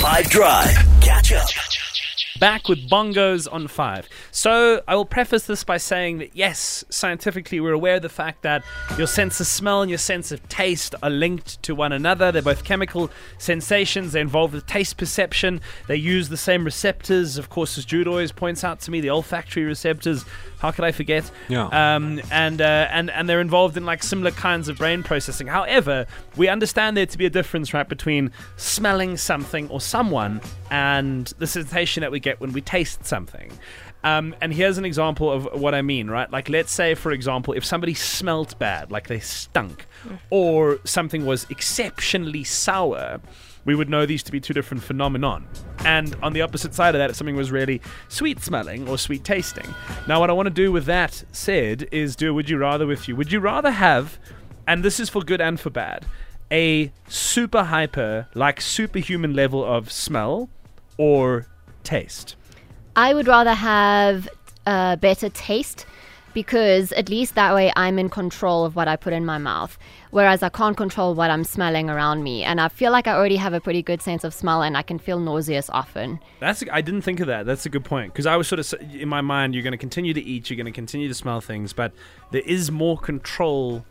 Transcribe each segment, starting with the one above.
5 Drive. Catch up. back with bongos on five. So I will preface this by saying that yes, scientifically we're aware of the fact that your sense of smell and your sense of taste are linked to one another. They're both chemical sensations. They involve the taste perception. They use the same receptors, of course, as Jude always points out to me, the olfactory receptors. How could I forget? Yeah. Um, and uh, and and they're involved in like similar kinds of brain processing. However, we understand there to be a difference, right, between smelling something or someone and the sensation that we get when we taste something. Um, and here's an example of what I mean, right? Like, let's say, for example, if somebody smelt bad, like they stunk, or something was exceptionally sour, we would know these to be two different phenomenon. And on the opposite side of that, if something was really sweet smelling or sweet tasting. Now, what I want to do with that said is do a would you rather with you. Would you rather have, and this is for good and for bad, a super hyper, like superhuman level of smell or taste? I would rather have a better taste because at least that way I'm in control of what I put in my mouth. Whereas I can't control what I'm smelling around me. And I feel like I already have a pretty good sense of smell and I can feel nauseous often. That's I didn't think of that. That's a good point because I was sort of in my mind. You're going to continue to eat. You're going to continue to smell things, but there is more control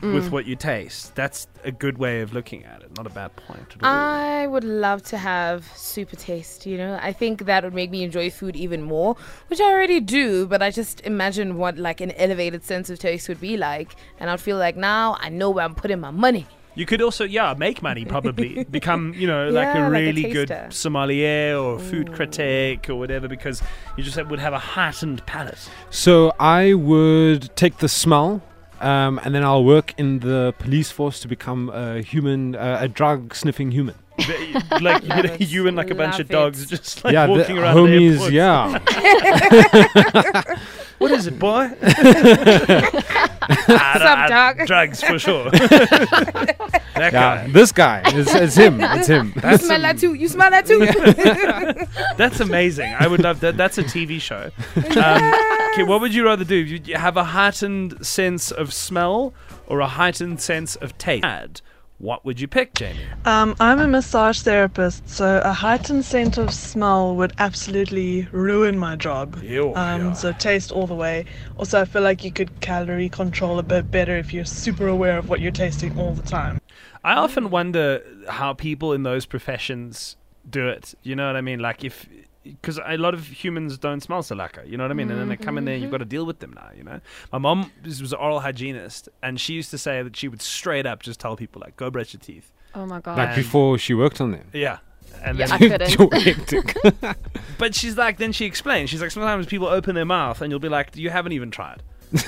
with mm. what you taste. That's a good way of looking at it. Not a bad point at all. I would love to have super taste, you know. I think that would make me enjoy food even more, which I already do, but I just imagine what like an elevated sense of taste would be like, and I'd feel like now I know where I'm putting my money. You could also, yeah, make money probably. Become, you know, like Yeah, a like a really good sommelier or food critic or whatever because you just would have a heightened palate. So I would take the smell, um, and then I'll work in the police force to become a human, uh, a drug sniffing human. like you, know, you and like a bunch of dogs just like yeah, the walking around homies. the Yeah, What is it, boy? What's up, dog? Drugs for sure. that yeah. guy. This guy, it's, it's him. It's him. You smell that too. You smell that too. That's amazing. I would love that. That's a TV show. Um, okay, what would you rather do? You have a heightened sense of smell or a heightened sense of taste? What would you pick, Jamie? Um, I'm a massage therapist, so a heightened sense of smell would absolutely ruin my job. Ew, um, yeah. So taste all the way. Also, I feel like you could calorie control a bit better if you're super aware of what you're tasting all the time. I often wonder how people in those professions do it. You know what I mean? Like if because a lot of humans don't smell so you know what I mean? And then they come in there, you've mm-hmm. got to deal with them now, you know? My mom was was an oral hygienist, and she used to say that she would straight up just tell people, like, go brush your teeth. Oh my god. Like before she worked on them. Yeah. And Yeah, then, I couldn't. But she's like, then she explained, she's like, sometimes people open their mouth, and you'll be like, you haven't even tried.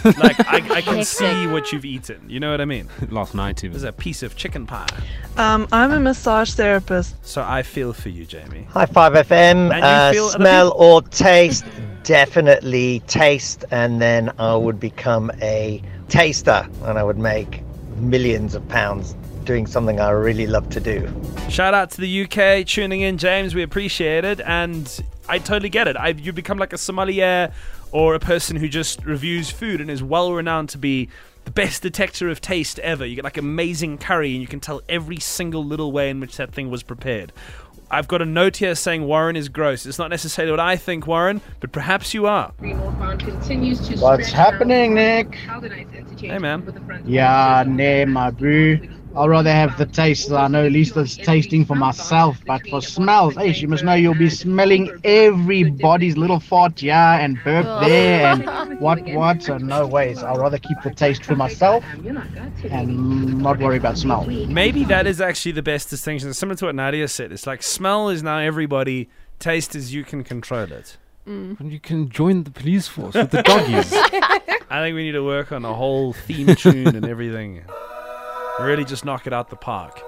Like, I, I can see what you've eaten. You know what I mean? Last night There's even. a piece of chicken pie. Um, I'm a massage therapist. So I feel for you, Jamie. High Five FM. Uh, smell or taste? Definitely taste, and then I would become a taster, and I would make millions of pounds doing something I really love to do. Shout out to the UK tuning in, James. We appreciate it, and I totally get it. I, you become like a sommelier or a person who just reviews food and is well renowned to be the best detector of taste ever. You get like amazing curry, and you can tell every single little way in which that thing was prepared. I've got a note here saying Warren is gross. It's not necessarily what I think, Warren, but perhaps you are. What's happening, Nick? Hey, man. Yeah, nah, my boo. I'd rather have the taste. I know at least it's tasting for myself, but for smells, hey, you must know you'll be smelling everybody's little fart, yeah, and burp there, oh. and what, what. So no ways. I'd rather keep the taste for myself and not worry about smell. Maybe that is actually the best distinction. It's similar to what Nadia said. It's like smell is now everybody, taste is you can control it. Mm. And you can join the police force with the doggies. I think we need to work on a whole theme tune and everything. Really just knock it out the park.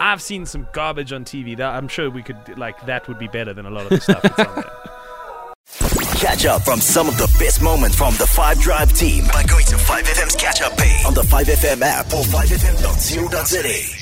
I've seen some garbage on TV that I'm sure we could like that would be better than a lot of the stuff that's on there. Catch up from some of the best moments from the 5 Drive team by going to 5FM's catch up page on the 5FM app or 5FM.co.za.